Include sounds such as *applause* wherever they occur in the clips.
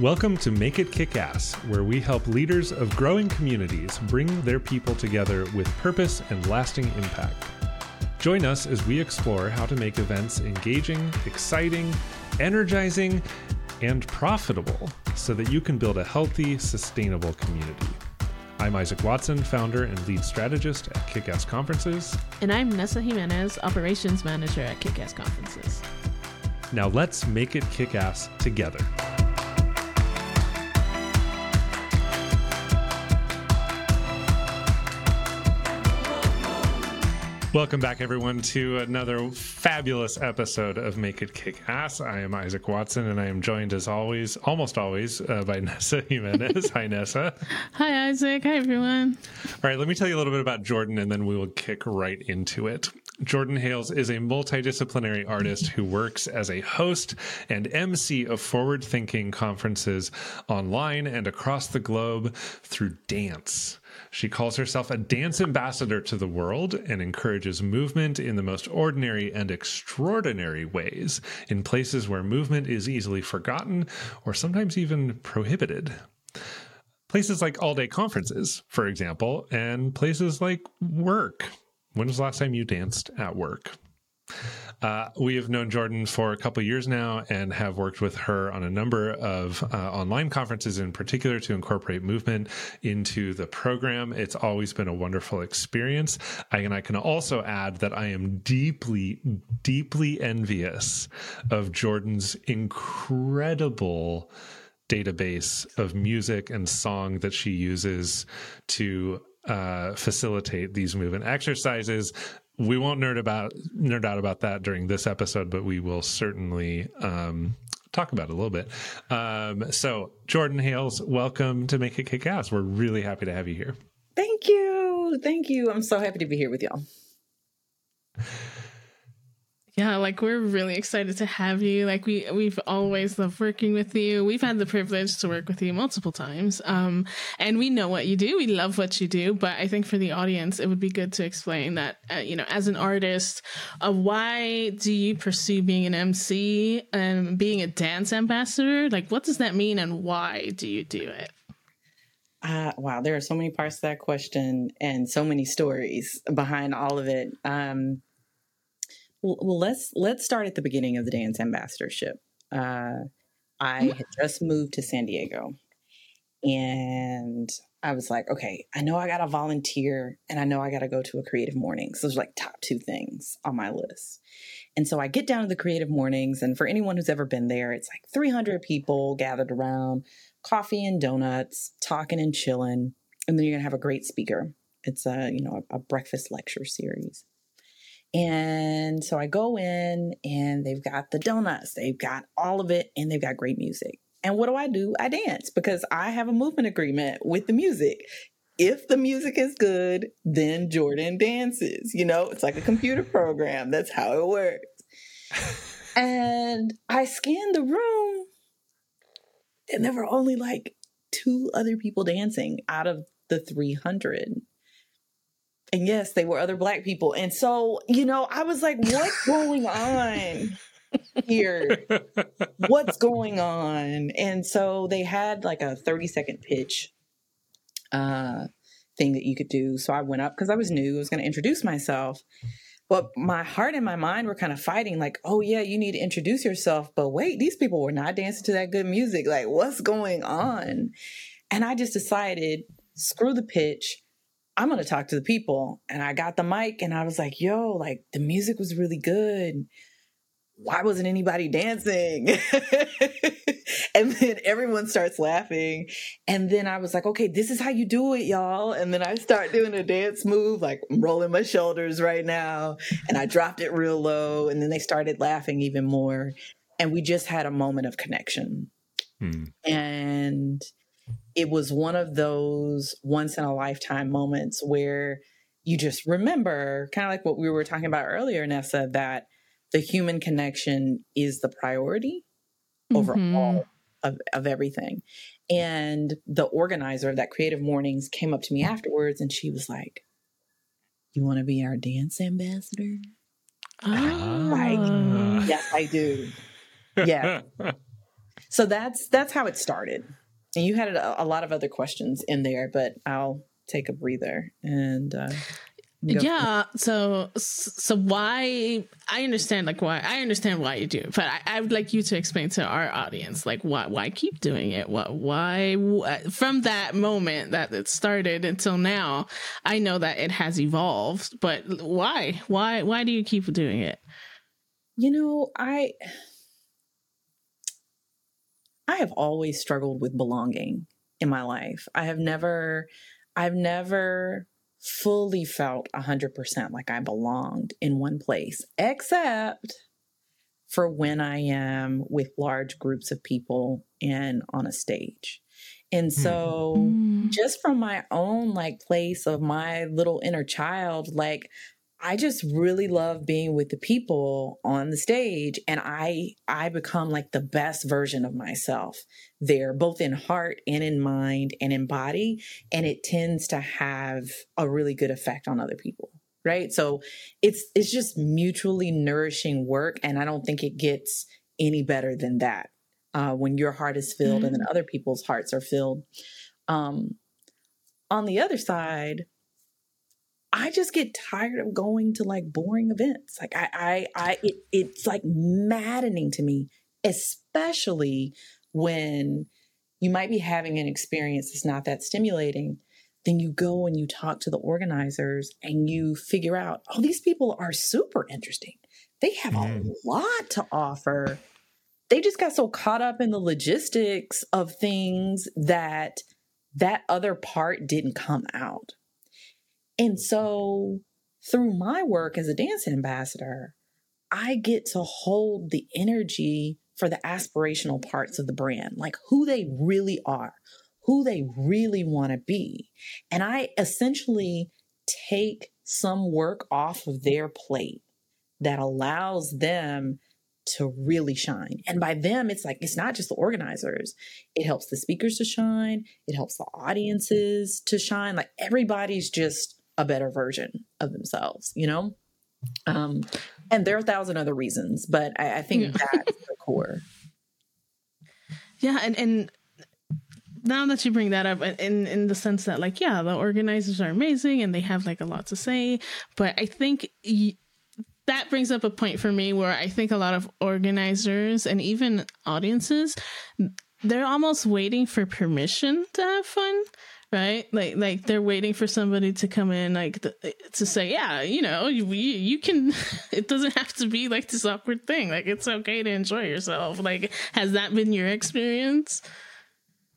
Welcome to Make It Kick Ass, where we help leaders of growing communities bring their people together with purpose and lasting impact. Join us as we explore how to make events engaging, exciting, energizing, and profitable so that you can build a healthy, sustainable community. I'm Isaac Watson, founder and lead strategist at Kickass Conferences. And I'm Nessa Jimenez, operations manager at Kickass Conferences. Now let's make it kick ass together. Welcome back, everyone, to another fabulous episode of Make It Kick Ass. I am Isaac Watson, and I am joined, as always, almost always, uh, by *laughs* Nessa Jimenez. Hi, Nessa. Hi, Isaac. Hi, everyone. All right, let me tell you a little bit about Jordan, and then we will kick right into it. Jordan Hayles is a multidisciplinary artist who works as a host and MC of forward thinking conferences online and across the globe through dance. She calls herself a dance ambassador to the world and encourages movement in the most ordinary and extraordinary ways in places where movement is easily forgotten or sometimes even prohibited. Places like all day conferences, for example, and places like work. When was the last time you danced at work? Uh, we have known Jordan for a couple years now and have worked with her on a number of uh, online conferences in particular to incorporate movement into the program. It's always been a wonderful experience. I, and I can also add that I am deeply, deeply envious of Jordan's incredible database of music and song that she uses to uh, facilitate these movement exercises we won't nerd about nerd out about that during this episode, but we will certainly um, talk about it a little bit. Um, so, Jordan Hayles, welcome to Make It Kick Ass. We're really happy to have you here. Thank you, thank you. I'm so happy to be here with y'all. Yeah, like we're really excited to have you. Like we we've always loved working with you. We've had the privilege to work with you multiple times. Um and we know what you do. We love what you do, but I think for the audience it would be good to explain that uh, you know, as an artist, uh, why do you pursue being an MC and being a dance ambassador? Like what does that mean and why do you do it? Uh, wow, there are so many parts to that question and so many stories behind all of it. Um, well, let's let's start at the beginning of the dance ambassadorship. Uh, I mm-hmm. had just moved to San Diego, and I was like, okay, I know I got to volunteer, and I know I got to go to a creative morning. So there's like top two things on my list. And so I get down to the creative mornings, and for anyone who's ever been there, it's like 300 people gathered around, coffee and donuts, talking and chilling, and then you're gonna have a great speaker. It's a you know a, a breakfast lecture series. And so I go in and they've got the donuts, they've got all of it, and they've got great music. And what do I do? I dance because I have a movement agreement with the music. If the music is good, then Jordan dances. You know, it's like a computer program. That's how it works. *laughs* and I scanned the room, and there were only like two other people dancing out of the 300 and yes, they were other black people. And so, you know, I was like, what's going on here? what's going on? And so they had like a 30 second pitch uh thing that you could do. So I went up because I was new, I was going to introduce myself. But my heart and my mind were kind of fighting, like, oh, yeah, you need to introduce yourself. But wait, these people were not dancing to that good music. Like, what's going on? And I just decided, screw the pitch. I'm going to talk to the people. And I got the mic and I was like, yo, like the music was really good. Why wasn't anybody dancing? *laughs* and then everyone starts laughing. And then I was like, okay, this is how you do it, y'all. And then I start doing a dance move, like I'm rolling my shoulders right now. And I dropped it real low. And then they started laughing even more. And we just had a moment of connection. Hmm. And it was one of those once in a lifetime moments where you just remember, kind of like what we were talking about earlier, Nessa, that the human connection is the priority over mm-hmm. all of, of everything. And the organizer of that Creative Mornings came up to me afterwards and she was like, You want to be our dance ambassador? Oh. Like, yes, I do. *laughs* Yeah. so that's that's how it started. And you had a, a lot of other questions in there, but I'll take a breather and uh, yeah so so why i understand like why i understand why you do it but I, I, would like you to explain to our audience like why why keep doing it? What why from that moment that it started until now i know that it has evolved but why why why do you keep doing it? You know i i have always struggled with belonging in my life i have never i've never fully felt 100% like I belonged in one place, except for when I am with large groups of people and on a stage. And so, mm. just from my own like place of my little inner child, like I just really love being with the people on the stage and I I become like the best version of myself there both in heart and in mind and in body and it tends to have a really good effect on other people right so it's it's just mutually nourishing work and I don't think it gets any better than that uh, when your heart is filled mm-hmm. and then other people's hearts are filled um, on the other side I just get tired of going to like boring events. Like I, I, I, it, it's like maddening to me, especially when you might be having an experience that's not that stimulating. Then you go and you talk to the organizers and you figure out, oh, these people are super interesting. They have mm. a lot to offer. They just got so caught up in the logistics of things that that other part didn't come out. And so through my work as a dance ambassador, I get to hold the energy for the aspirational parts of the brand, like who they really are, who they really want to be. And I essentially take some work off of their plate that allows them to really shine. And by them, it's like, it's not just the organizers, it helps the speakers to shine, it helps the audiences to shine. Like everybody's just a better version of themselves, you know? Um, and there are a thousand other reasons, but I, I think yeah. that's the *laughs* core. Yeah, and and now that you bring that up, in in the sense that like, yeah, the organizers are amazing and they have like a lot to say, but I think. Y- that brings up a point for me where I think a lot of organizers and even audiences, they're almost waiting for permission to have fun right? Like like they're waiting for somebody to come in like the, to say yeah you know you, you can *laughs* it doesn't have to be like this awkward thing. Like it's okay to enjoy yourself. Like has that been your experience?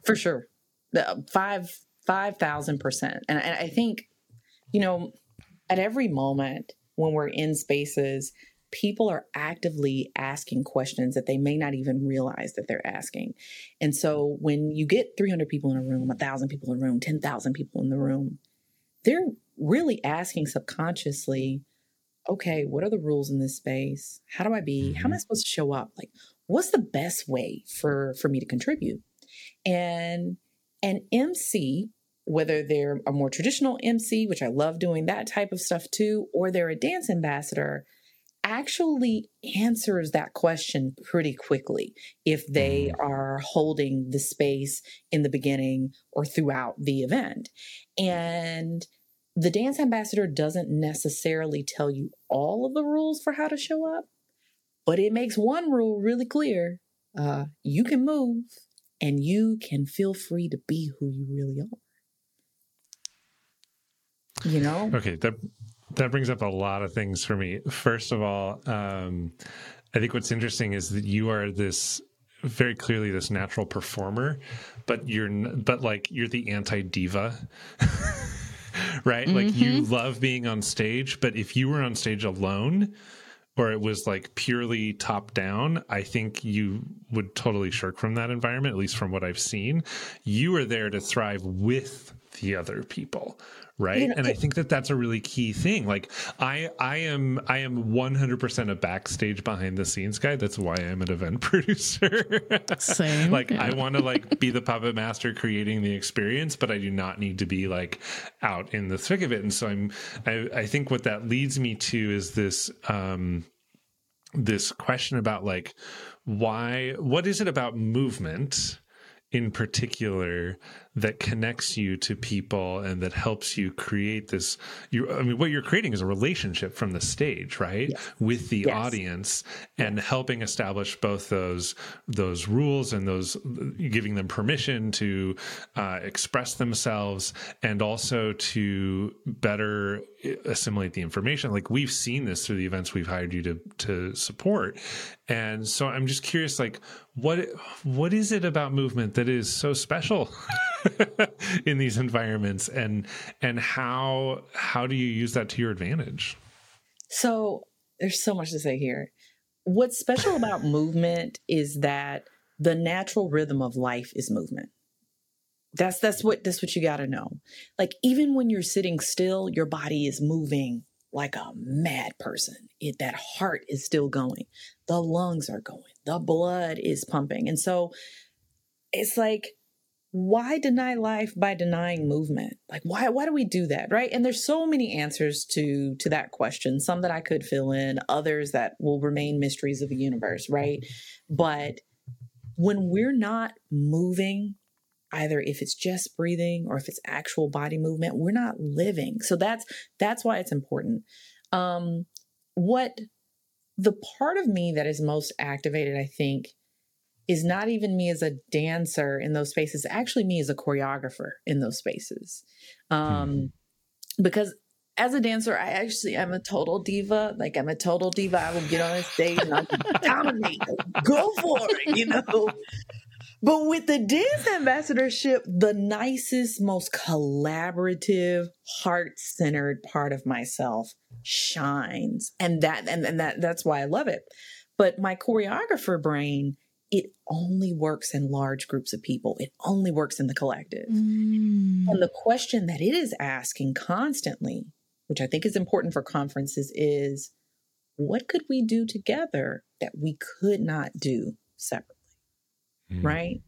For sure. The um, five five thousand percent. And i think you know at every moment when we're in spaces people are actively asking questions that they may not even realize that they're asking. And so when you get 300 people in a room, 1,000 people in a room, 10,000 people in the room, they're really asking subconsciously, okay, what are the rules in this space? How do I be? How am I mm-hmm. supposed to show up? Like, what's the best way for for me to contribute? And an MC, whether they're a more traditional MC, which I love doing that type of stuff too, or they're a dance ambassador, actually answers that question pretty quickly if they mm-hmm. are holding the space in the beginning or throughout the event. And the dance ambassador doesn't necessarily tell you all of the rules for how to show up, but it makes one rule really clear. Uh, you can move and you can feel free to be who you really are. You know? Okay, that that brings up a lot of things for me. First of all, um, I think what's interesting is that you are this very clearly this natural performer, but you're but like you're the anti diva. *laughs* right? Mm-hmm. Like you mm-hmm. love being on stage, but if you were on stage alone or it was like purely top down, I think you would totally shirk from that environment, at least from what I've seen. You are there to thrive with the other people right? You know, and i think that that's a really key thing. Like i i am i am 100% a backstage behind the scenes guy. That's why i'm an event *laughs* producer. Same. Like yeah. i want to like be the *laughs* puppet master creating the experience but i do not need to be like out in the thick of it. And so i'm i, I think what that leads me to is this um this question about like why what is it about movement in particular that connects you to people and that helps you create this you i mean what you're creating is a relationship from the stage right yes. with the yes. audience and helping establish both those those rules and those giving them permission to uh, express themselves and also to better assimilate the information like we've seen this through the events we've hired you to to support and so i'm just curious like what what is it about movement that is so special *laughs* in these environments? And and how how do you use that to your advantage? So there's so much to say here. What's special about *laughs* movement is that the natural rhythm of life is movement. That's that's what that's what you got to know. Like even when you're sitting still your body is moving like a mad person. It, that heart is still going. The lungs are going the blood is pumping. And so it's like why deny life by denying movement? Like why why do we do that right? And there's so many answers to to that question some that i could fill in others that will remain mysteries of the universe right? But when we're not moving either if it's just breathing or if it's actual body movement we're not living. So that's that's why it's important. Um what the part of me that is most activated i think is not even me as a dancer in those spaces, actually me as a choreographer in those spaces. Um, hmm. Because as a dancer, I actually am a total diva. Like I'm a total diva. I will get on a stage and I'll dominate. Go for it, you know. But with the dance ambassadorship, the nicest, most collaborative, heart-centered part of myself shines. And that and, and that that's why I love it. But my choreographer brain it only works in large groups of people. It only works in the collective. Mm. And the question that it is asking constantly, which I think is important for conferences, is what could we do together that we could not do separately? Mm. Right.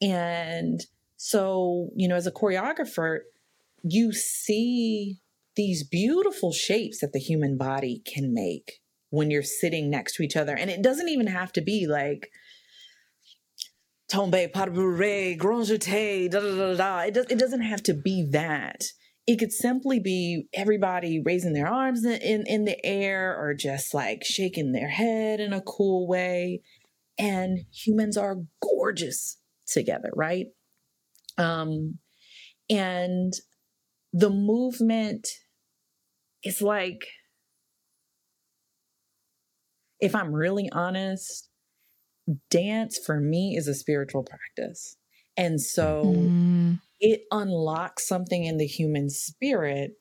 And so, you know, as a choreographer, you see these beautiful shapes that the human body can make when you're sitting next to each other. And it doesn't even have to be like, tombe, pas de bourrée, grand jeté, da da da da. It, does, it doesn't have to be that. It could simply be everybody raising their arms in, in, in the air or just like shaking their head in a cool way. And humans are gorgeous together, right? Um, and the movement is like, if I'm really honest, dance for me is a spiritual practice. And so mm. it unlocks something in the human spirit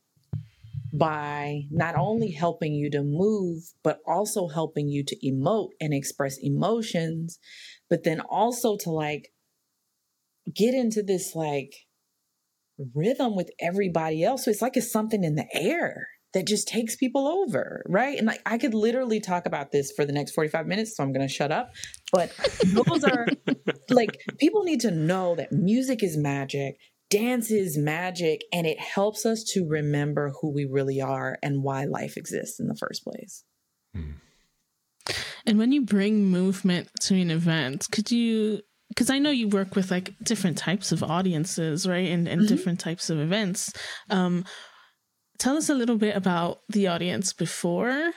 by not only helping you to move, but also helping you to emote and express emotions, but then also to like get into this like rhythm with everybody else. So it's like it's something in the air that just takes people over, right? And like I could literally talk about this for the next 45 minutes, so I'm going to shut up. But those are *laughs* like people need to know that music is magic, dance is magic, and it helps us to remember who we really are and why life exists in the first place. And when you bring movement to an event, could you because I know you work with like different types of audiences, right? And, and mm-hmm. different types of events. Um, tell us a little bit about the audience before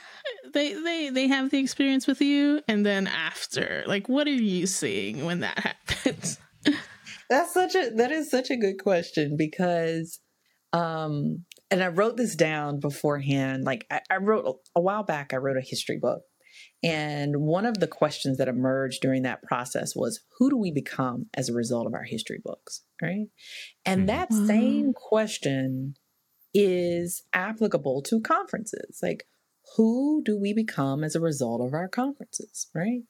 they they they have the experience with you and then after like what are you seeing when that *laughs* happens that's such a that is such a good question because um and i wrote this down beforehand like i, I wrote a, a while back i wrote a history book and one of the questions that emerged during that process was who do we become as a result of our history books right and mm-hmm. that same question is applicable to conferences. Like, who do we become as a result of our conferences, right?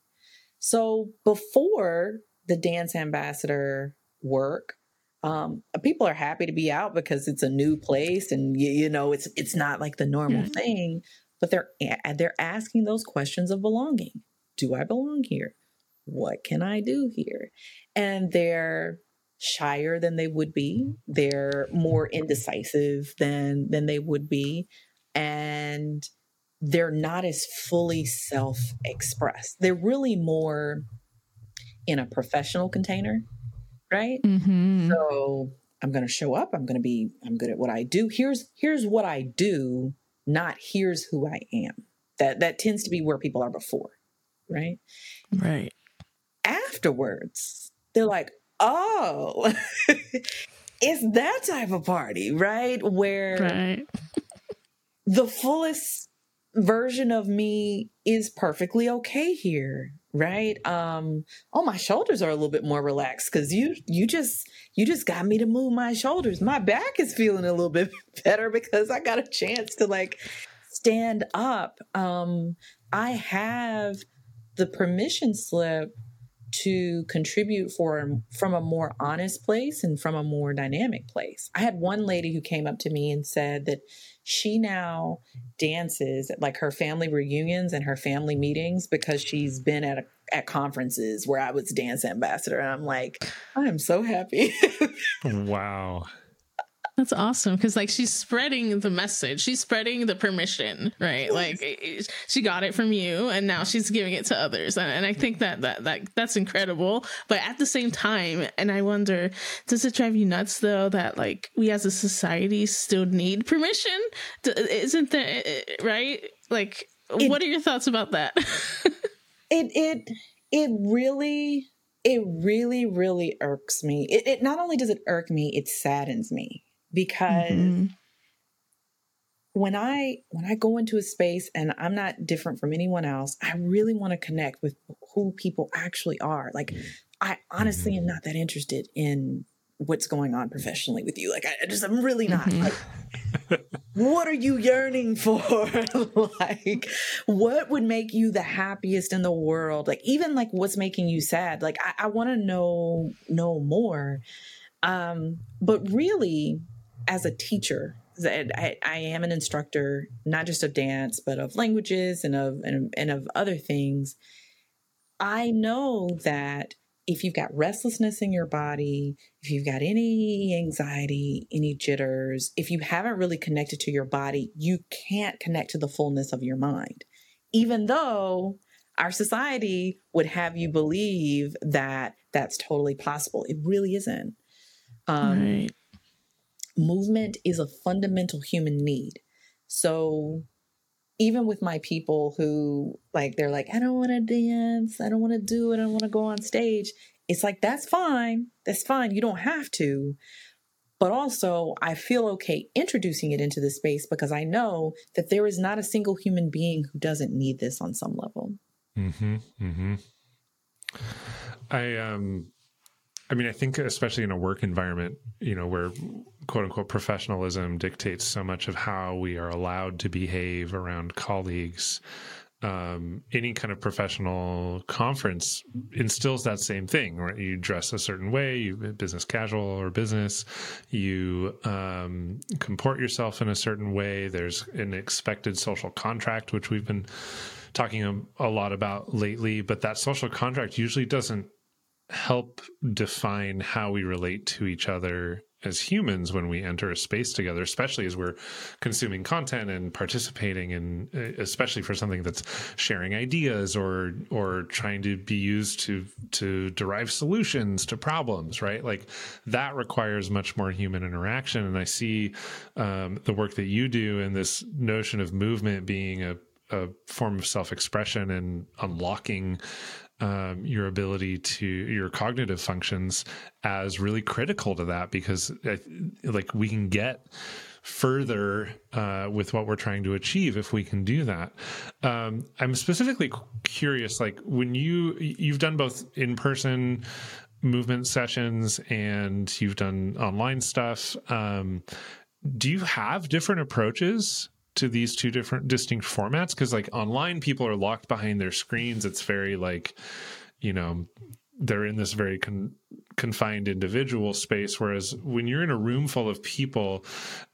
So before the dance ambassador work, um, people are happy to be out because it's a new place and you, you know it's it's not like the normal yeah. thing. But they're they're asking those questions of belonging. Do I belong here? What can I do here? And they're shyer than they would be. They're more indecisive than than they would be, and they're not as fully self expressed. They're really more in a professional container, right? Mm-hmm. So I'm going to show up. I'm going to be, I'm good at what I do. Here's, here's what I do, not here's who I am. That, that tends to be where people are before, right? Right. Afterwards, they're like, oh, *laughs* it's that type of party, right? Where Right. the fullest version of me is perfectly okay here right? Um oh my shoulders are a little bit more relaxed because you you just you just got me to move my shoulders. My back is feeling a little bit *laughs* better because i got a chance to like stand up. Um i have the permission slip to contribute for from a more honest place and from a more dynamic place. I had one lady who came up to me and said that she now dances at like her family reunions and her family meetings because she's been at a, at conferences where I was dance ambassador and I'm like I am so happy. *laughs* wow. That's awesome because like she's spreading the message, she's spreading the permission, right? Like it- she got it from you, and now she's giving it to others, and, and I think that that that that's incredible. But at the same time, and I wonder, does it drive you nuts though that like we as a society still need permission? Isn't that right? Like, It- what are your thoughts about that? *laughs* it it it really it really really irks me. It, it not only does it irk me, it saddens me because Mhm. when I when I go into a space and I'm not different from anyone else, I really want to connect with who people actually are. Like I honestly am not that interested in what's going on professionally with you. Like I I just I'm really not. Mhm. Like what are you yearning *laughs* for? like what would make you the happiest in the world? Like even like what's making you sad? Like I, I want to know know more. Um, but really, as a teacher, that I, I am an instructor, not just of dance, but of languages and of and, and of other things. I know that if you've got restlessness in your body, if you've got any anxiety, any jitters, if you haven't really connected to your body, you can't connect to the fullness of your mind. Even though our society would have you believe that that's totally possible, it really isn't. Um, right. Movement is a fundamental human need. So even with my people who like they're like, I don't want to dance, I don't want to do it, I don't want to go on stage. It's like that's fine. That's fine. You don't have to. But also, I feel okay introducing it into the space because I know that there is not a single human being who doesn't need this on some level. Mm-hmm. Mm-hmm. I um I mean I think especially in a work environment, you know, where quote unquote professionalism dictates so much of how we are allowed to behave around colleagues. Um, any kind of professional conference instills that same thing, right? You dress a certain way, you business casual or business, you um, comport yourself in a certain way. There's an expected social contract, which we've been talking a, a lot about lately, but that social contract usually doesn't help define how we relate to each other as humans when we enter a space together, especially as we're consuming content and participating in, especially for something that's sharing ideas or or trying to be used to to derive solutions to problems, right? Like that requires much more human interaction. And I see um, the work that you do and this notion of movement being a a form of self-expression and unlocking um, your ability to your cognitive functions as really critical to that because uh, like we can get further uh, with what we're trying to achieve if we can do that. Um, i'm specifically curious like when you you've done both in-person movement sessions and you've done online stuff um, do you have different approaches to these two different distinct formats? Because like online people are locked behind their screens. It's very like you know they're in this very con- confined individual space. Whereas when you're in a room full of people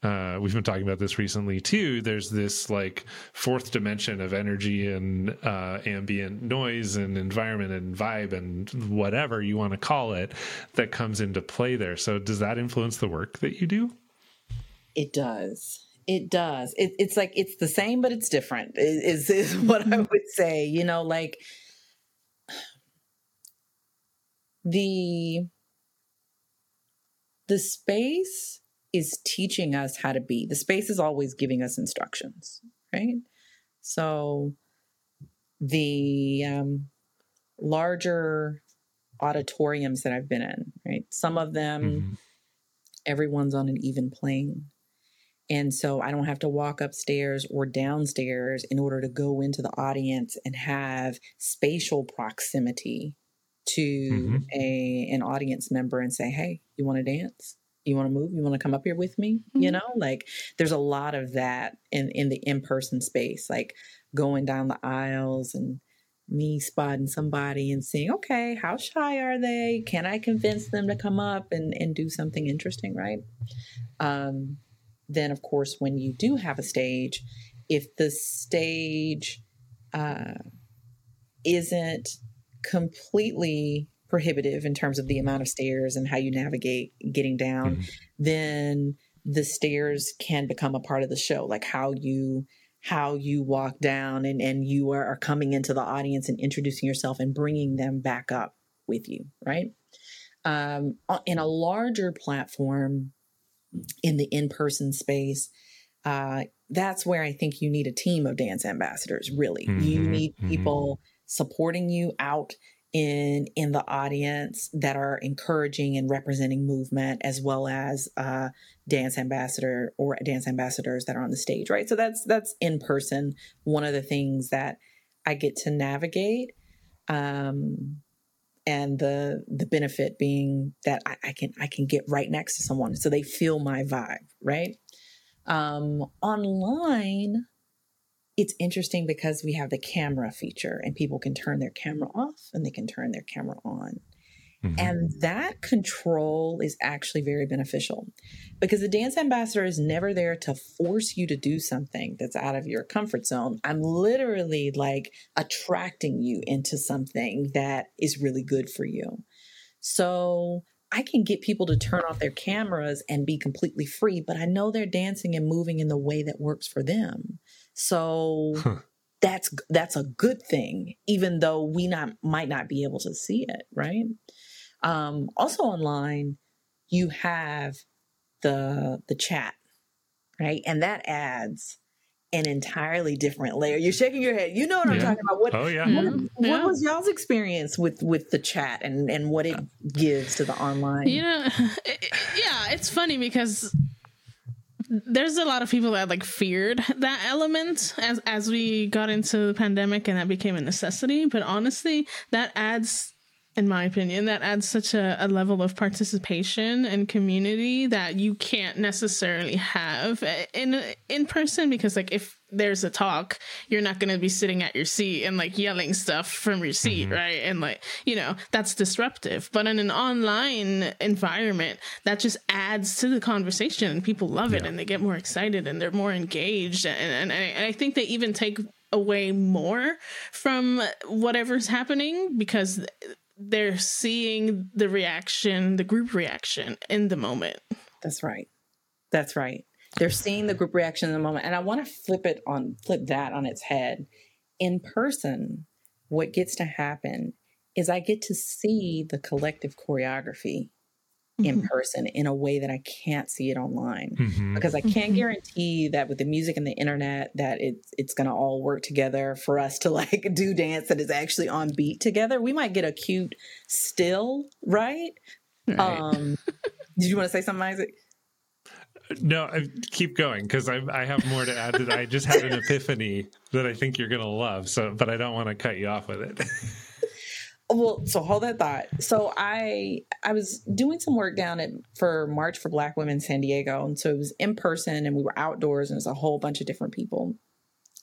uh, we've been talking about this recently too there's this like fourth dimension of energy and uh, ambient noise and environment and vibe and whatever you want to call it that comes into play there. So does that influence the work that you do? It does. It does. It, it's like it's the same, but it's different. Is is *laughs* what I would say. You know, like the the space is teaching us how to be. The space is always giving us instructions, right? So the um, larger auditoriums that I've been in, right? Some of them, mm-hmm. everyone's on an even plane. And so I don't have to walk upstairs or downstairs in order to go into the audience and have spatial proximity to mm-hmm. a an audience member and say, "Hey, you want to dance? You want to move? You want to come up here with me?" Mm-hmm. You know, like there's a lot of that in in the in-person space, like going down the aisles and me spotting somebody and seeing, okay, how shy are they? Can I convince them to come up and, and do something interesting, right? Um, then, of course, when you do have a stage, if the stage uh, isn't completely prohibitive in terms of the amount of stairs and how you navigate getting down, mm-hmm. then the stairs can become a part of the show, like how you how you walk down and, and you are, are coming into the audience and introducing yourself and bringing them back up with you, right? Um, in a larger platform, in the in person space, uh, that's where I think you need a team of dance ambassadors, really. Mm-hmm, you need mm-hmm. people mm-hmm. supporting you out in in the audience that are encouraging and representing movement as well as uh, dance ambassador or dance ambassadors that are on the stage right so that's that's in person one of the things that i get to navigate um, and the the benefit being that I, I, can i can get right next to someone so they feel my vibe right um, online it's interesting because we have the camera feature and people can turn their camera off and they can turn their camera on. Mm-hmm. And that control is actually very beneficial because the dance ambassador is never there to force you to do something that's out of your comfort zone. I'm literally like attracting you into something that is really good for you. So I can get people to turn off their cameras and be completely free, but I know they're dancing and moving in the way that works for them. So huh. that's that's a good thing, even though we not might not be able to see it, right? Um, also online, you have the the chat, right? And that adds an entirely different layer. You're shaking your head. You know what yeah. I'm talking about. What, oh yeah. What, mm-hmm. what was y'all's experience with with the chat and and what it gives to the online? You know, *laughs* it, yeah, it's funny because there's a lot of people that like feared that element as as we got into the pandemic and that became a necessity but honestly that adds in my opinion that adds such a, a level of participation and community that you can't necessarily have in in person because like if there's a talk, you're not going to be sitting at your seat and like yelling stuff from your seat, mm-hmm. right? And like, you know, that's disruptive. But in an online environment, that just adds to the conversation and people love it yeah. and they get more excited and they're more engaged. And, and, and I think they even take away more from whatever's happening because they're seeing the reaction, the group reaction in the moment. That's right. That's right. They're seeing the group reaction in the moment. And I want to flip it on, flip that on its head. In person, what gets to happen is I get to see the collective choreography. In person in a way that I can't see it online mm-hmm. because I can't mm-hmm. guarantee that with the music and the internet that it's it's going to all work together for us to *laughs* like do dance that is actually on beat together. We might get a cute still, right? right. Um *laughs* did you want to say something Isaac? No, I, keep going because I, I have more to add. That I just had an *laughs* epiphany that I think you're going to love. So, but I don't want to cut you off with it. Well, so hold that thought. So I I was doing some work down at for March for Black Women San Diego, and so it was in person, and we were outdoors, and it was a whole bunch of different people.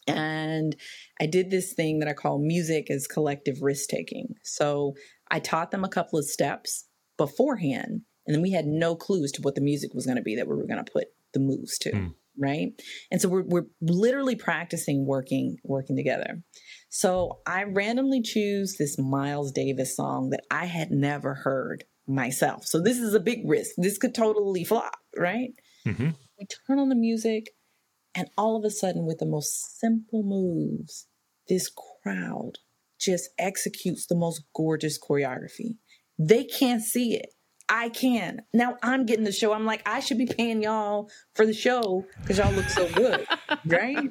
And I did this thing that I call music as collective risk taking. So I taught them a couple of steps beforehand and then we had no clues to what the music was going to be that we were going to put the moves to. Mm. Right. And so we're, we're literally practicing working, working together. So I randomly choose this Miles Davis song that I had never heard myself. So this is a big risk. This could totally flop, right? Mm-hmm. We turn on the music. And all of a sudden, with the most simple moves, this crowd just executes the most gorgeous choreography. They can't see it. I can. Now I'm getting the show. I'm like, I should be paying y'all for the show because y'all look so good. *laughs* right.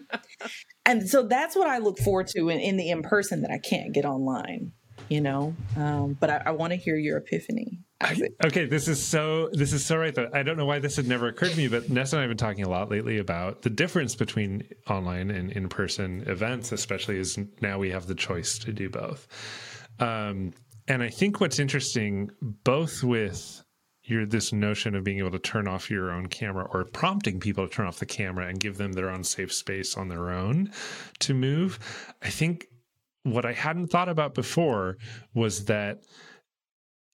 And so that's what I look forward to in, in the in person that I can't get online, you know? Um, but I, I want to hear your epiphany. I, okay, this is so this is so right that I don't know why this had never occurred to me, but Nessa and I have been talking a lot lately about the difference between online and in person events, especially as now we have the choice to do both. Um, and I think what's interesting, both with your this notion of being able to turn off your own camera or prompting people to turn off the camera and give them their own safe space on their own to move. I think what I hadn't thought about before was that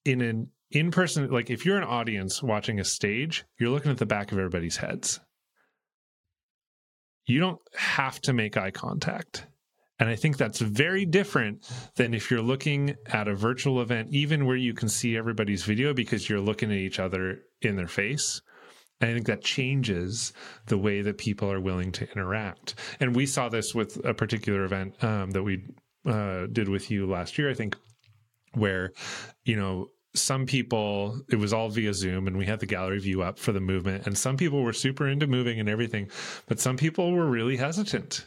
in an in person, like if you're an audience watching a stage, you're looking at the back of everybody's heads. You don't have to make eye contact. And I think that's very different than if you're looking at a virtual event, even where you can see everybody's video because you're looking at each other in their face. And I think that changes the way that people are willing to interact. And we saw this with a particular event um, that we uh, did with you last year, I think, where, you know, some people it was all via zoom and we had the gallery view up for the movement and some people were super into moving and everything but some people were really hesitant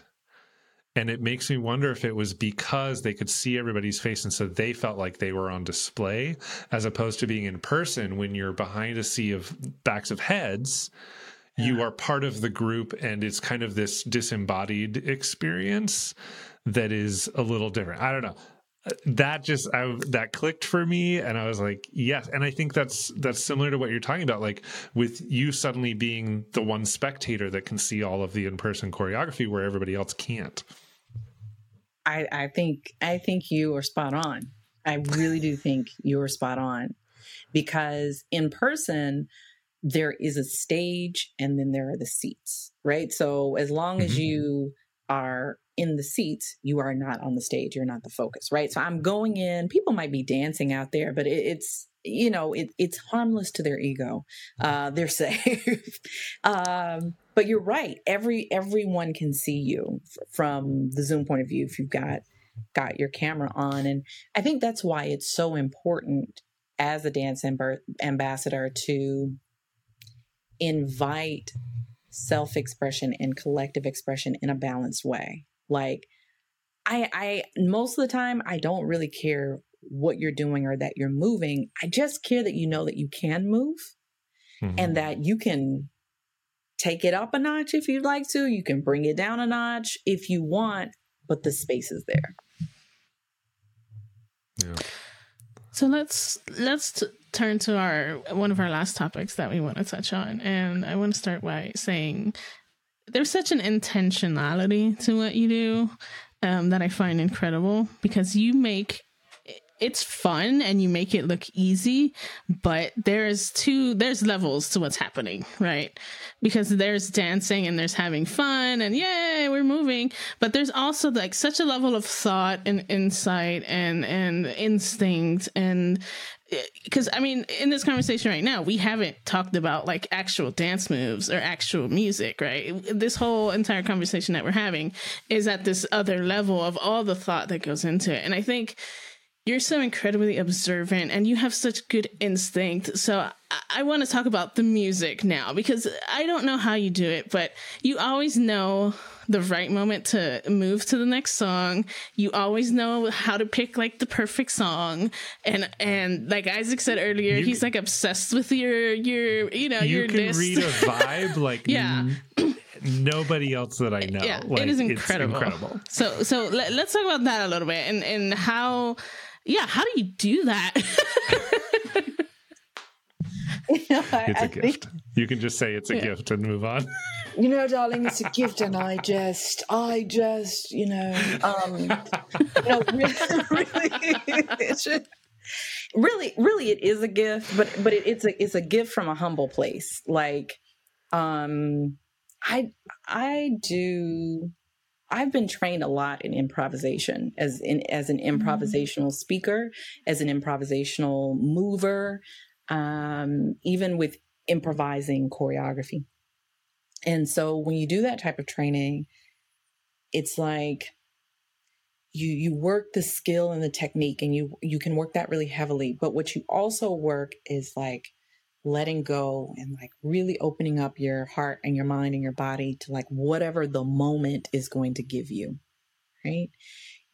and it makes me wonder if it was because they could see everybody's face and so they felt like they were on display as opposed to being in person when you're behind a sea of backs of heads you are part of the group and it's kind of this disembodied experience that is a little different. I don't know. That just I, that clicked for me and i was like yes. And i think that's that's similar to what you're talking about like with you suddenly being the one spectator that can see all of the in-person choreography where everybody else can't I, I think I think you are spot on. I really do think you're spot on because in person there is a stage and then there are the seats, right? So as long as mm-hmm. you are in the seats, you are not on the stage. You're not the focus, right? So I'm going in. People might be dancing out there, but it, it's you know it, it's harmless to their ego. Uh, they're *laughs* safe. um, but you're right. Every everyone can see you from the Zoom point of view if you've got got your camera on, and I think that's why it's so important as a dance amb- ambassador to invite self expression and collective expression in a balanced way. Like, I, I, most of the time, I don't really care what you're doing or that you're moving. I just care that you know that you can move mm-hmm. and that you can take it up a notch if you'd like to. You can bring it down a notch if you want, but the space is there. Yeah. So let's let's t- turn to our one of our last topics that we want to touch on, and I want to start by saying there's such an intentionality to what you do um, that I find incredible because you make it's fun and you make it look easy, but there's two there's levels to what's happening, right? Because there's dancing and there's having fun and yay, we're moving, but there's also like such a level of thought and insight and and instinct and eh, because I mean, in this conversation right now, we haven't talked about like actual dance moves or actual music, right? This whole entire conversation that we're having is at this other level of all the thought that goes into it. And I think you're so incredibly observant and you have such good instinct. So I, I want to talk about the music now because I don't know how you do it, but you always know the right moment to move to the next song. You always know how to pick like the perfect song. And and like Isaac said earlier, you, he's like obsessed with your your you know you your can list. read a vibe like *laughs* yeah. nobody else that I know. Yeah, like, it is incredible. incredible. So so let, us talk about that a little bit and and how yeah, how do you do that? *laughs* you know, I, it's a I gift. Think, you can just say it's a yeah. gift and move on. *laughs* You know, darling, it's a gift, and I just, I just, you know, um, you know, *laughs* really, really, just, really, really, it is a gift, but but it, it's a it's a gift from a humble place. Like, um, I I do I've been trained a lot in improvisation as in as an mm-hmm. improvisational speaker, as an improvisational mover, um, even with improvising choreography. And so when you do that type of training, it's like you you work the skill and the technique and you you can work that really heavily, but what you also work is like letting go and like really opening up your heart and your mind and your body to like whatever the moment is going to give you. Right?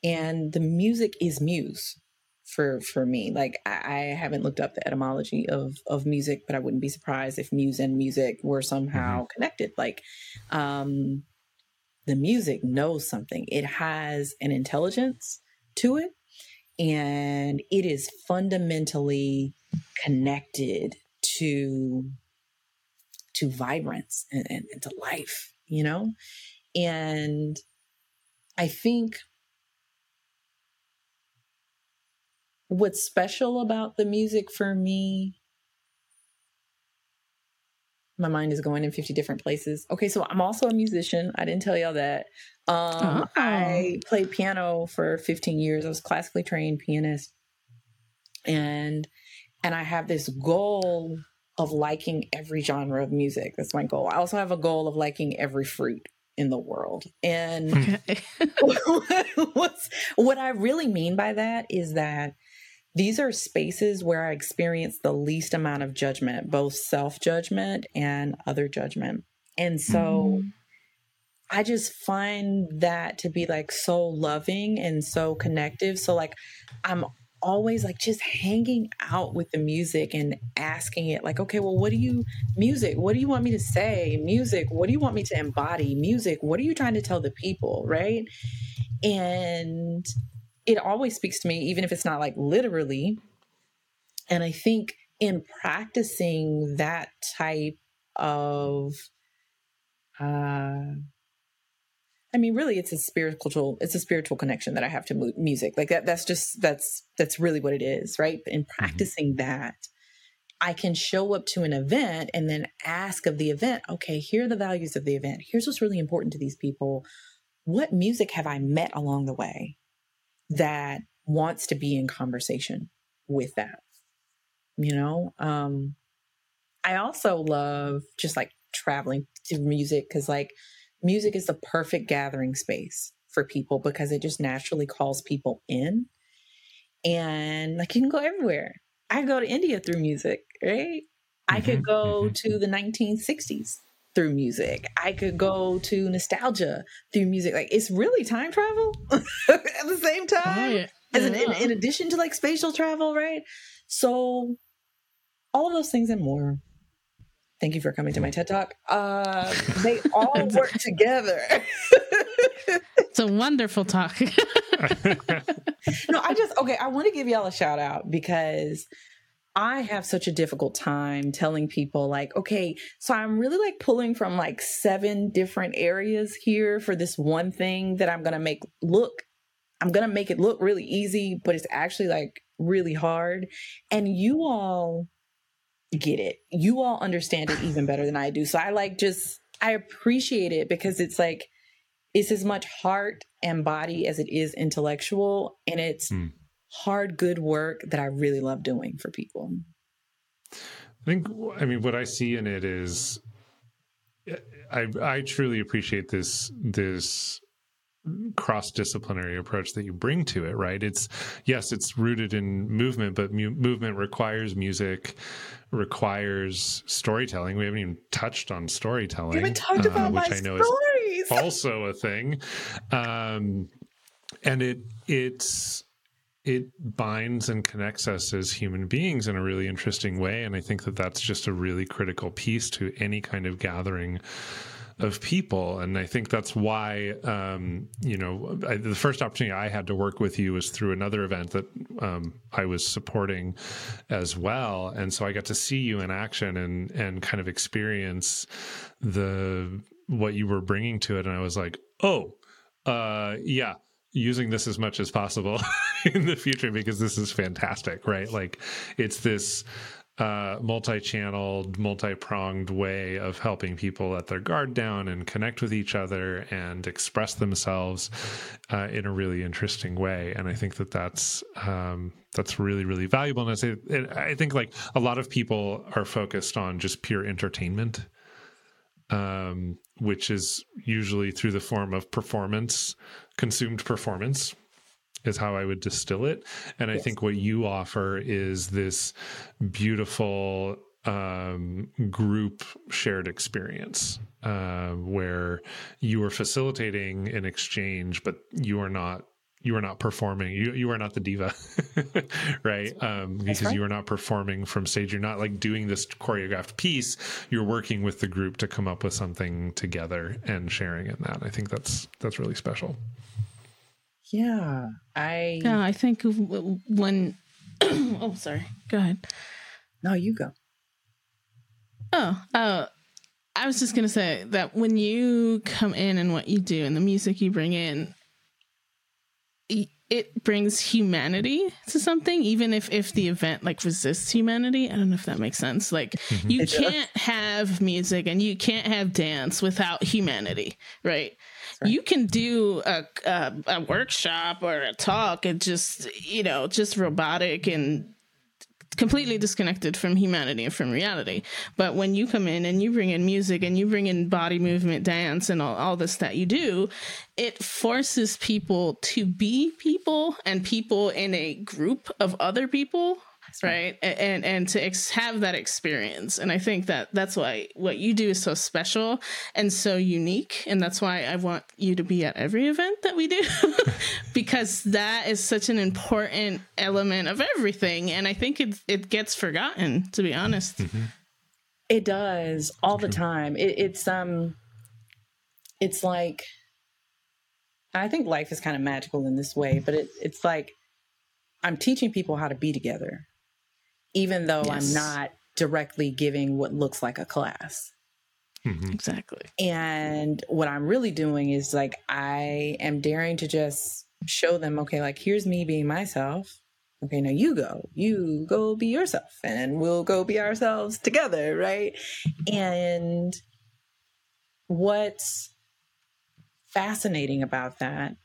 And the music is muse for for me. Like I, I, haven't looked up the etymology of of music, but I wouldn't be surprised if muse and music were somehow mm-hmm. connected. Like um the music knows something. It has an intelligence to it and it is fundamentally connected to to vibrance and, and, and to life, you know? And I think what's special about the music for me my mind is going in 50 different places. Okay so i'm also a musician. I didn't tell y'all that. Um, oh. i played piano for 15 years. I was classically trained pianist. And and i have this goal of liking every genre of music that's my goal i also have a goal of liking every fruit in the world and *laughs* *laughs* what's, what i really mean by that is that these are spaces where I experience the least amount of judgment, both self judgment and other judgment. And so mm-hmm. I just find that to be like so loving and so connective. So, like, I'm always like just hanging out with the music and asking it, like, okay, well, what do you, music, what do you want me to say? Music, what do you want me to embody? Music, what are you trying to tell the people? Right. And it always speaks to me, even if it's not like literally. And I think in practicing that type of, uh, I mean, really, it's a spiritual, it's a spiritual connection that I have to music. Like that, that's just, that's, that's really what it is. Right. In mm-hmm. practicing mm-hmm. that, I can show up to an event and then ask of the event, okay, here are the values of the event. Here's what's really important to these people. What music have I met along the way? that wants to be in conversation with that you know um i also love just like traveling to music because like music is the perfect gathering space for people because it just naturally calls people in and like you can go everywhere i can go to india through music right mm-hmm, i could go mm-hmm. to the 1960s through music. I could go to nostalgia through music. Like it's really time travel *laughs* at the same time. Right. As in, in, in, addition to like spatial travel, right? So all of those things and more. Thank you for coming to my TED Talk. Uh, *laughs* they all work together. *laughs* it's a wonderful talk. *laughs* no, I just okay. I want to give y'all a shout out because I have such a difficult time telling people, like, okay, so I'm really like pulling from like seven different areas here for this one thing that I'm going to make look, I'm going to make it look really easy, but it's actually like really hard. And you all get it. You all understand it even better than I do. So I like just, I appreciate it because it's like, it's as much heart and body as it is intellectual. And it's, mm hard, good work that I really love doing for people. I think, I mean, what I see in it is, I I truly appreciate this this cross disciplinary approach that you bring to it. Right? It's yes, it's rooted in movement, but mu- movement requires music, requires storytelling. We haven't even touched on storytelling. We haven't talked about uh, which my I know stories. is *laughs* also a thing. Um, and it it's it binds and connects us as human beings in a really interesting way. And I think that that's just a really critical piece to any kind of gathering of people. And I think that's why, um, you know, I, the first opportunity I had to work with you was through another event that um, I was supporting as well. And so I got to see you in action and, and kind of experience the, what you were bringing to it. And I was like, oh, uh, yeah, using this as much as possible *laughs* in the future because this is fantastic, right? Like it's this uh, multi-channeled, multi-pronged way of helping people let their guard down and connect with each other and express themselves uh, in a really interesting way. And I think that that's um, that's really really valuable. And I say I think like a lot of people are focused on just pure entertainment um, which is usually through the form of performance, consumed performance, is how I would distill it. And I think what you offer is this beautiful um, group shared experience uh, where you are facilitating an exchange, but you are not you are not performing. You you are not the diva *laughs* right? Um because right. you are not performing from stage. You're not like doing this choreographed piece. You're working with the group to come up with something together and sharing in that. I think that's that's really special yeah i yeah i think when *clears throat* oh sorry go ahead. No you go. Oh uh I was just going to say that when you come in and what you do and the music you bring in, it brings humanity to something even if if the event like resists humanity. I don't know if that makes sense. Like mm-hmm. you can't have music and you can't have dance without humanity right you can do a, a, a workshop or a talk and just you know just robotic and completely disconnected from humanity and from reality. But when you come in and you bring in music and you bring in body movement, dance, and all, all this that you do, it forces people to be people and people in a group of other people right and and to ex- have that experience and i think that that's why what you do is so special and so unique and that's why i want you to be at every event that we do *laughs* because that is such an important element of everything and i think it it gets forgotten to be honest. Mm-hmm. it does all the time. It, it's um it's like i think life is kind of magical in this way but it, it's like i'm teaching people how to be together even though yes. I'm not directly giving what looks like a class. Mm-hmm. Exactly. And what I'm really doing is like, I am daring to just show them, okay, like, here's me being myself. Okay, now you go, you go be yourself, and we'll go be ourselves together, right? And what's fascinating about that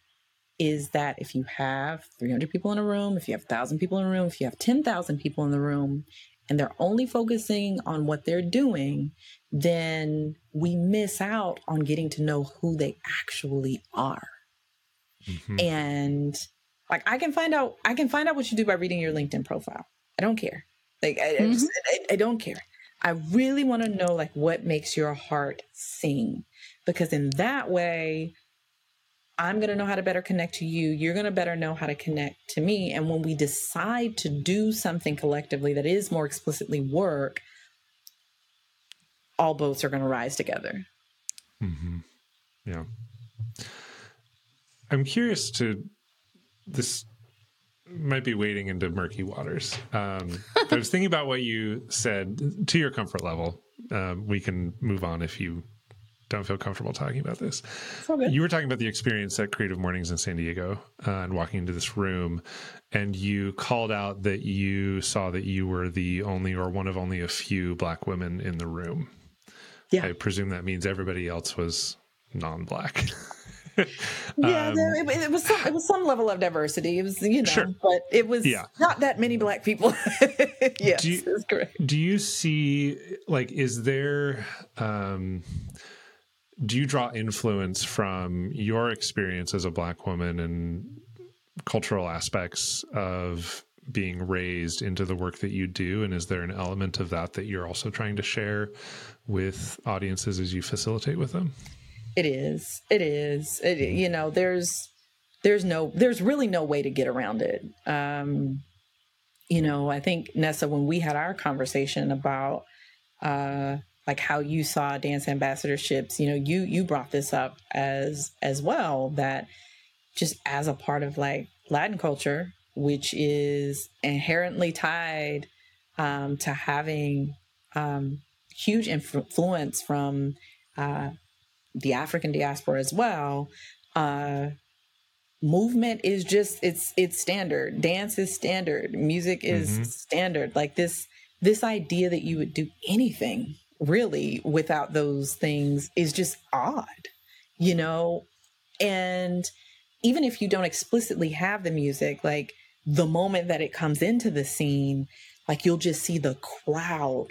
is that if you have 300 people in a room, if you have 1,000 people in a room, if you have 10,000 people in the room, and they're only focusing on what they're doing, then we miss out on getting to know who they actually are. Mm-hmm. And like I can find out, I can find out what you do by reading your LinkedIn profile. I don't care. Like I, mm-hmm. I, just, I, I don't care. I really want to know like what makes your heart sing, because in that way I'm going to know how to better connect to you. You're going to better know how to connect to me. And when we decide to do something collectively that is more explicitly work, all boats are going to rise together. Mm-hmm. Yeah. I'm curious to this might be wading into murky waters. Um, I was thinking about what you said to your comfort level. Um, we can move on if you don't feel comfortable talking about this. Okay. You were talking about the experience at Creative Mornings in San Diego uh, and walking into this room, and you called out that you saw that you were the only or one of only a few black women in the room. Yeah. I presume that means everybody else was non-black. *laughs* yeah, um, it, it, was some, it was some level of diversity. It was you know, sure. but it was yeah. not that many black people. *laughs* yes, do you, correct. Do you see like is there um do you draw influence from your experience as a black woman and cultural aspects of being raised into the work that you do? And is there an element of that that you're also trying to share with audiences as you facilitate with them? It is. It is. It, you know there's there's no there's really no way to get around it. Um you know i think nessa when we had our conversation about uh like how you saw dance ambassadorships you know you you brought this up as as well that just as a part of like latin culture which is inherently tied um, to having um, huge influence from uh, the african diaspora as well uh, movement is just it's it's standard. Dance is standard. Music is mm-hmm. standard. Like this this idea that you would do anything really without those things is just odd, you know? And even if you don't explicitly have the music, like the moment that it comes into the scene, like you'll just see the crowd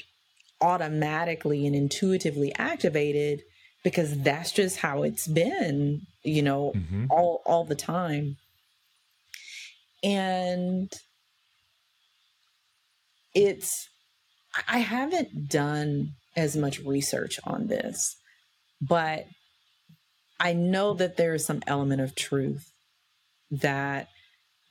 automatically and intuitively activated because that's just how it's been, you know, mm-hmm. all all the time. And it's I haven't done as much research on this, but I know that there is some element of truth that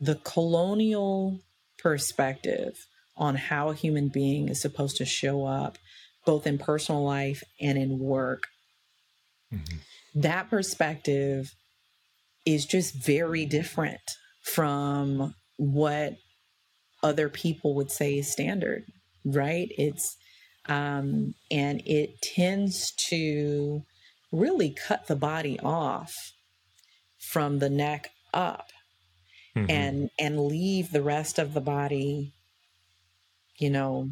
the colonial perspective on how a human being is supposed to show up, both in personal life and in work, mm-hmm. that perspective is just very different from what other people would say is standard, right? It's, um, and it tends to really cut the body off from the neck up mm-hmm. and and leave the rest of the body you know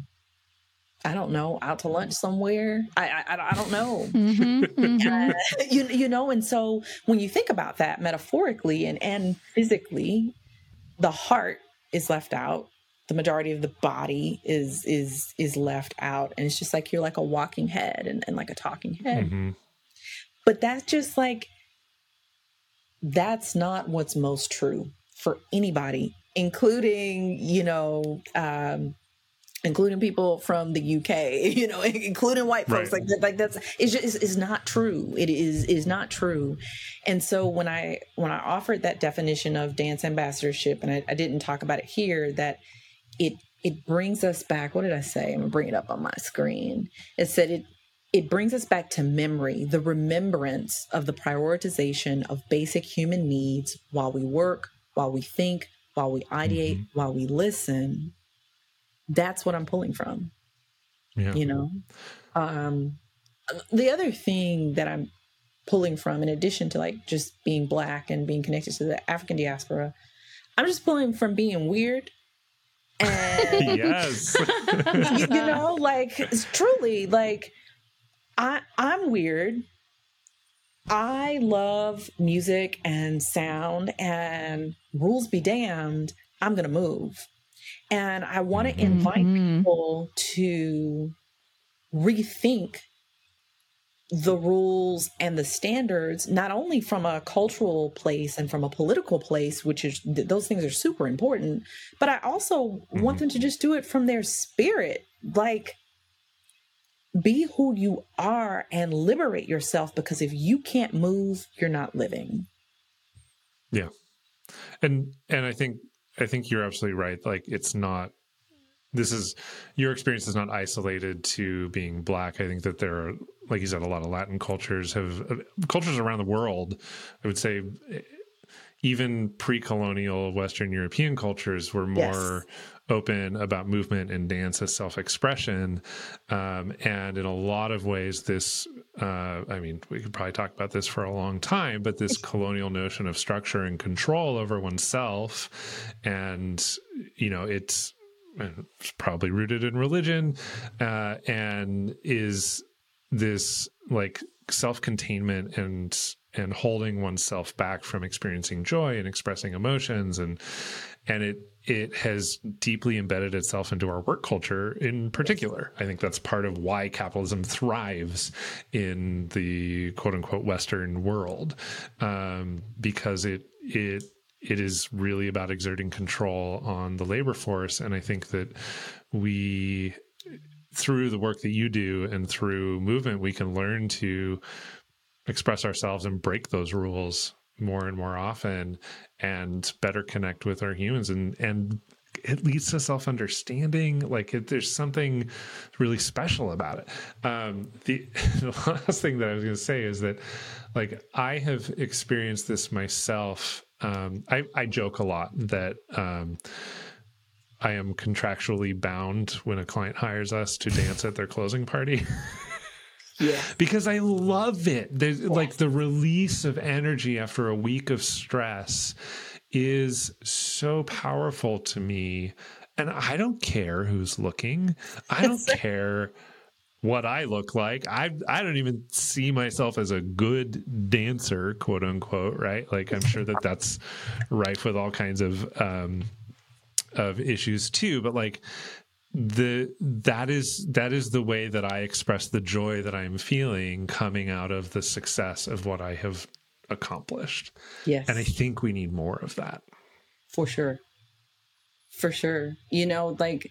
I don't know, out to lunch somewhere. I I, I don't know. *laughs* Mm-hmm, mm-hmm. *laughs* Uh, you you know, and so when you think about that metaphorically and and physically, the heart is left out. The majority of the body is is is left out, and it's just like you're like a walking head and, and like a talking head. Mm-hmm. But that's just like that's not what's most true for anybody, including you know. Um, including people from the UK, *laughs* you know, *laughs* including white folks. Right. Like, like that's it's just it's not true. It is is not true. And so when I when I offered that definition of dance ambassadorship, and I, I didn't talk about it here, that it it brings us back. What did I say? I'm gonna bring it up on my screen. It said it it brings us back to memory, the remembrance of the prioritization of basic human needs while we work, while we think, while we ideate, mm-hmm. while we listen. That's what I'm pulling from. Yeah. You know? Um, the other thing that I'm pulling from, in addition to like just being black and being connected to the African diaspora, I'm just pulling from being weird. And yes. *laughs* you, you know, like truly like I I'm weird. I love music and sound and rules be damned, I'm going to move. And I want to mm-hmm. invite mm-hmm. people to rethink the rules and the standards, not only from a cultural place and from a political place, which is those things are super important, but I also mm-hmm. want them to just do it from their spirit. Like, be who you are and liberate yourself because if you can't move you're not living yeah and and i think i think you're absolutely right like it's not this is your experience is not isolated to being black. I think that there are like you said a lot of latin cultures have uh, cultures around the world i would say even pre-colonial western european cultures were more yes open about movement and dance as self-expression. Um, and in a lot of ways this uh, i mean we could probably talk about this for a long time but this *laughs* colonial notion of structure and control over oneself and you know it's, it's probably rooted in religion uh, and is this like self-containment and and holding oneself back from experiencing joy and expressing emotions and and it it has deeply embedded itself into our work culture in particular. I think that's part of why capitalism thrives in the quote unquote Western world, um, because it it it is really about exerting control on the labor force, and I think that we through the work that you do and through movement we can learn to express ourselves and break those rules more and more often and better connect with our humans and and it leads to self understanding. Like it, there's something really special about it. Um, the, *laughs* the last thing that I was going to say is that, like, I have experienced this myself. Um, I, I joke a lot that um, I am contractually bound when a client hires us to dance at their closing party. Yeah. *laughs* Because I love it. There's like the release of energy after a week of stress is so powerful to me. And I don't care who's looking. I don't care what I look like. I I don't even see myself as a good dancer, quote unquote, right? Like I'm sure that that's rife with all kinds of um of issues too, but like the that is that is the way that I express the joy that I'm feeling coming out of the success of what I have accomplished. Yes. And I think we need more of that. For sure. For sure. You know, like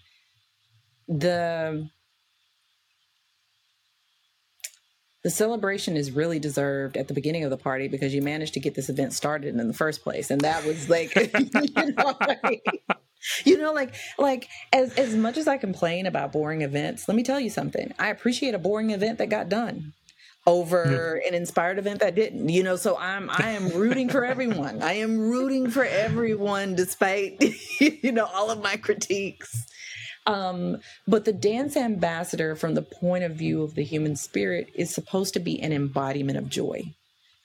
the the celebration is really deserved at the beginning of the party because you managed to get this event started in the first place. And that was like *laughs* you, know, like you know like like as as much as i complain about boring events let me tell you something. I appreciate a boring event that got done over an inspired event that didn't you know? So i'm i am rooting for everyone. I am rooting for everyone despite *laughs* you know all of my critiques um, but the dance ambassador, from the point of view of the human spirit, is supposed to be an embodiment of joy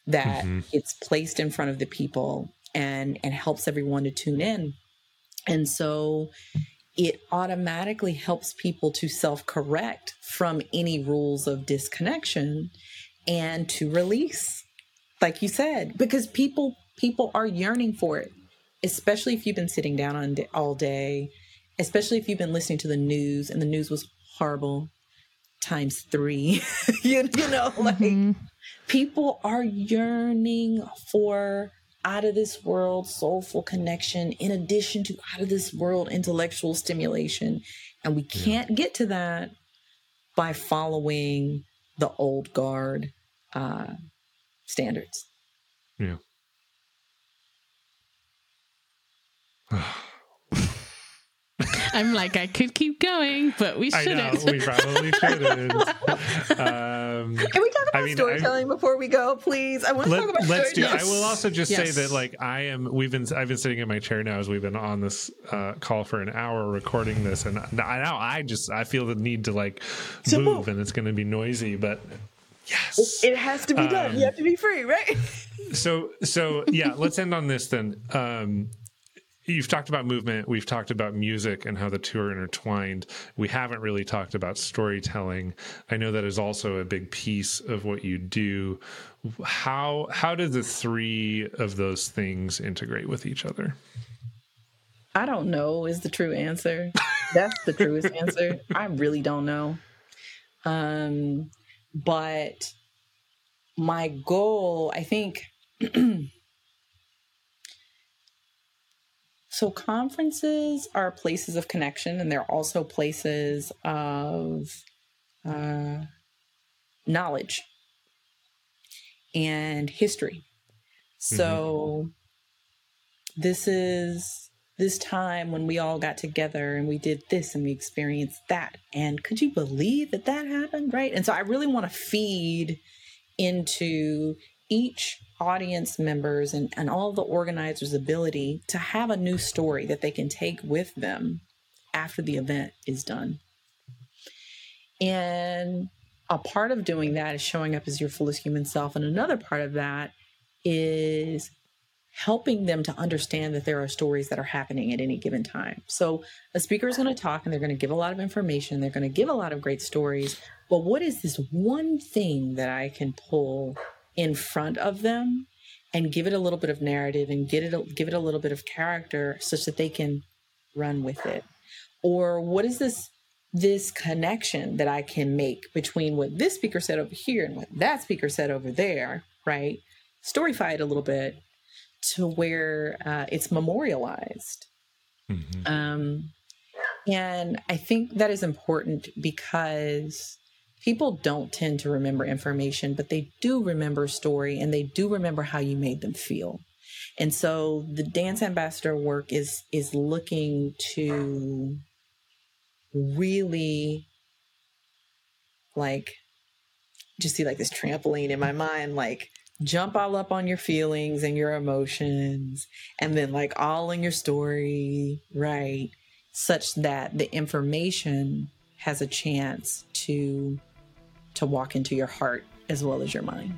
that mm-hmm. it's placed in front of the people and and helps everyone to tune in. And so it automatically helps people to self-correct from any rules of disconnection and to release like you said because people people are yearning for it especially if you've been sitting down on all day especially if you've been listening to the news and the news was horrible times three. *laughs* you, you know, like mm-hmm. people are yearning for out of this world soulful connection in addition to out of this world intellectual stimulation. And we can't get to that by following the old guard uh, standards. Yeah. *sighs* *laughs* I'm like, I could keep going, but we shouldn't. I know, we *laughs* probably shouldn't. um, Can we talk about I mean, storytelling I, before we go, please? I want to let, talk about Let's do. I will also just yes. say that, like, I am. We've been. I've been sitting in my chair now as we've been on this uh, call for an hour recording this, and I now I just I feel the need to like so move, move, and it's going to be noisy, but yes, it has to be um, done. You have to be free, right? so so yeah, let's end on this then. Um, you've talked about movement. We've talked about music and how the two are intertwined. We haven't really talked about storytelling. I know that is also a big piece of what you do. How how do the three of those things integrate with each other? I don't know is the true answer. That's the truest answer. I really don't know. Um but my goal i think *clears throat* So, conferences are places of connection, and they're also places of uh, knowledge and history. So, mm-hmm. this is this time when we all got together and we did this and we experienced that. And could you believe that that happened? Right. And so, I really want to feed into each audience members and, and all the organizers' ability to have a new story that they can take with them after the event is done. And a part of doing that is showing up as your fullest human self. And another part of that is helping them to understand that there are stories that are happening at any given time. So a speaker is going to talk and they're going to give a lot of information, they're going to give a lot of great stories. But what is this one thing that I can pull in front of them and give it a little bit of narrative and get it give it a little bit of character such that they can run with it. Or what is this this connection that i can make between what this speaker said over here and what that speaker said over there right? Storyfy it a little bit to where uh, it's memorialized. Mm-hmm. um, and i think that is important because people don't tend to remember information, but they do remember story and they do remember how you made them feel. And so the dance ambassador work is is looking to really like just see like this trampoline in my mind like jump all up on your feelings and your emotions and then like all in your story right such that the information has a chance to to walk into your heart as well as your mind.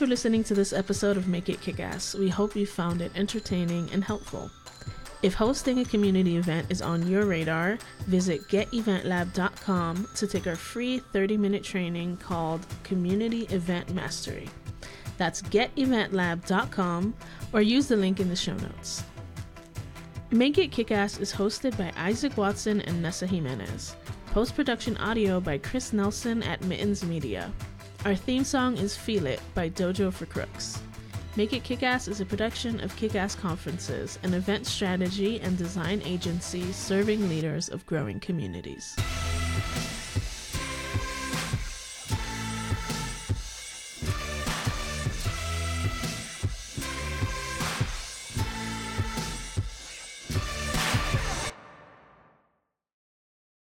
For listening to this episode of Make It Kickass. We hope you found it entertaining and helpful. If hosting a community event is on your radar, visit geteventlab.com to take our free 30 minute training called Community Event Mastery. That's geteventlab.com or use the link in the show notes. Make It Kickass is hosted by Isaac Watson and Nessa Jimenez. Post production audio by Chris Nelson at Mittens Media. Our theme song is Feel It by Dojo for Crooks. Make It Kickass is a production of Kickass Conferences, an event strategy and design agency serving leaders of growing communities.